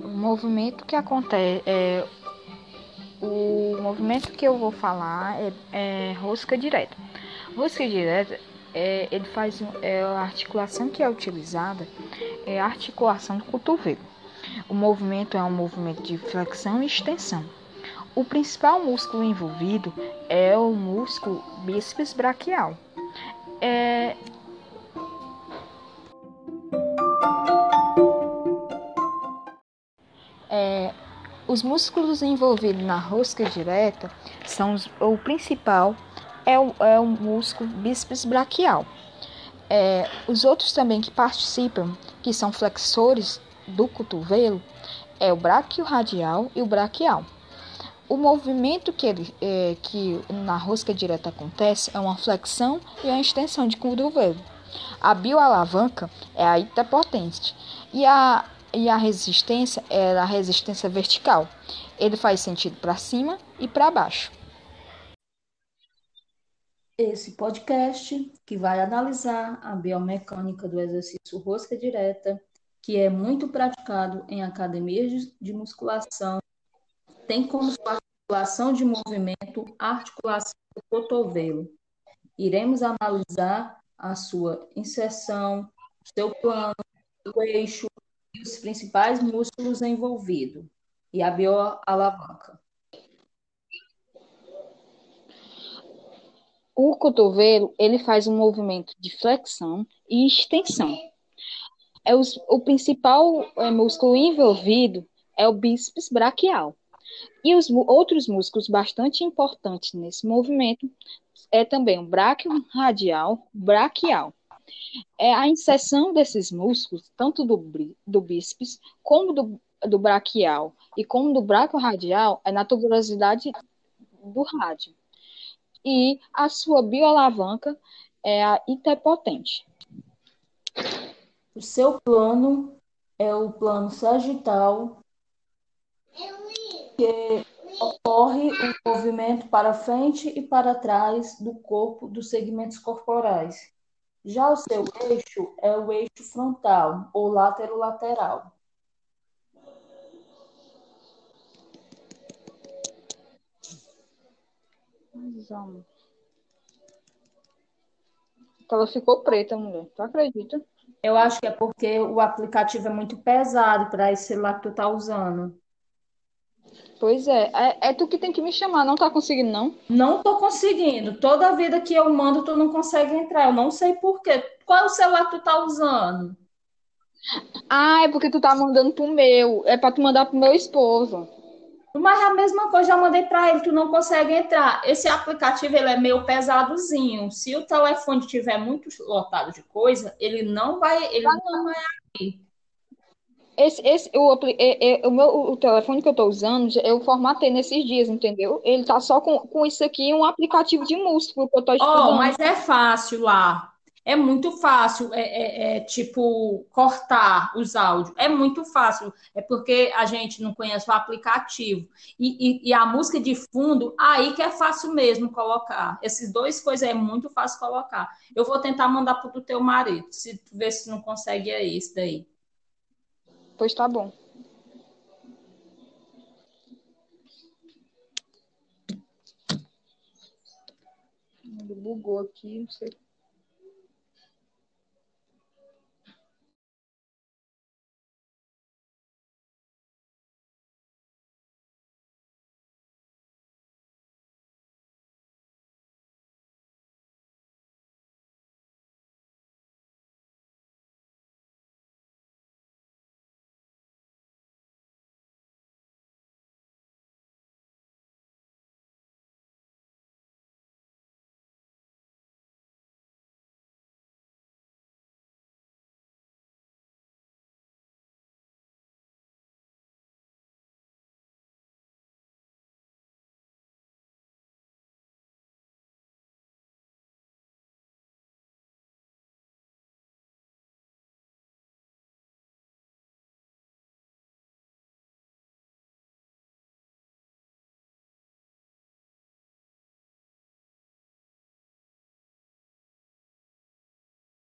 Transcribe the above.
movimento que acontece. É, o movimento que eu vou falar é, é rosca direta. Rosca direta é, ele faz é, a articulação que é utilizada é a articulação do cotovelo. O movimento é um movimento de flexão e extensão. O principal músculo envolvido é o músculo bíceps braquial. É, é, os músculos envolvidos na rosca direta são os, o principal é o, é o músculo bíceps braquial. É, os outros também que participam, que são flexores do cotovelo, é o braquio radial e o braquial. O movimento que, ele, é, que na rosca direta acontece é uma flexão e uma extensão de cotovelo. A bioalavanca é a itapotente e a, e a resistência é a resistência vertical. Ele faz sentido para cima e para baixo. Esse podcast que vai analisar a biomecânica do exercício rosca direta, que é muito praticado em academias de musculação tem como articulação de movimento a articulação do cotovelo. Iremos analisar a sua inserção, seu plano, o eixo os principais músculos envolvidos, e a bioalavanca. O cotovelo ele faz um movimento de flexão e extensão. É os, o principal é, músculo envolvido é o bíceps braquial. E os outros músculos bastante importantes nesse movimento é também o bráquio radial, braquial. É a inserção desses músculos, tanto do, do bíceps, como do, do braquial e como do bráquio radial, é na tuberosidade do rádio. E a sua bioalavanca é a itepotente. O seu plano é o plano sagital que ocorre o movimento para frente e para trás do corpo dos segmentos corporais. Já o seu eixo é o eixo frontal ou lateral-lateral. Ela ficou preta, mulher. Tu acredita? Eu acho que é porque o aplicativo é muito pesado para esse celular que tu tá usando. Pois é. é, é tu que tem que me chamar, não tá conseguindo, não? Não tô conseguindo. Toda vida que eu mando, tu não consegue entrar. Eu não sei por quê. Qual é o celular que tu tá usando? Ah, é porque tu tá mandando pro meu. É pra tu mandar pro meu esposo. Mas a mesma coisa, já mandei para ele, tu não consegue entrar. Esse aplicativo ele é meio pesadozinho. Se o telefone tiver muito lotado de coisa, ele não vai, ele ah, não vai abrir. Esse, esse, o, é, é, o, meu, o telefone que eu estou usando, eu formatei nesses dias, entendeu? Ele tá só com, com isso aqui, um aplicativo de música que eu tô estudando. Oh, mas é fácil lá. É muito fácil, é, é, é, tipo, cortar os áudios. É muito fácil. É porque a gente não conhece o aplicativo. E, e, e a música de fundo, aí que é fácil mesmo colocar. Esses dois coisas é muito fácil colocar. Eu vou tentar mandar pro teu marido, se tu ver se não consegue é esse daí. Pois tá bom. Bugou aqui, não sei.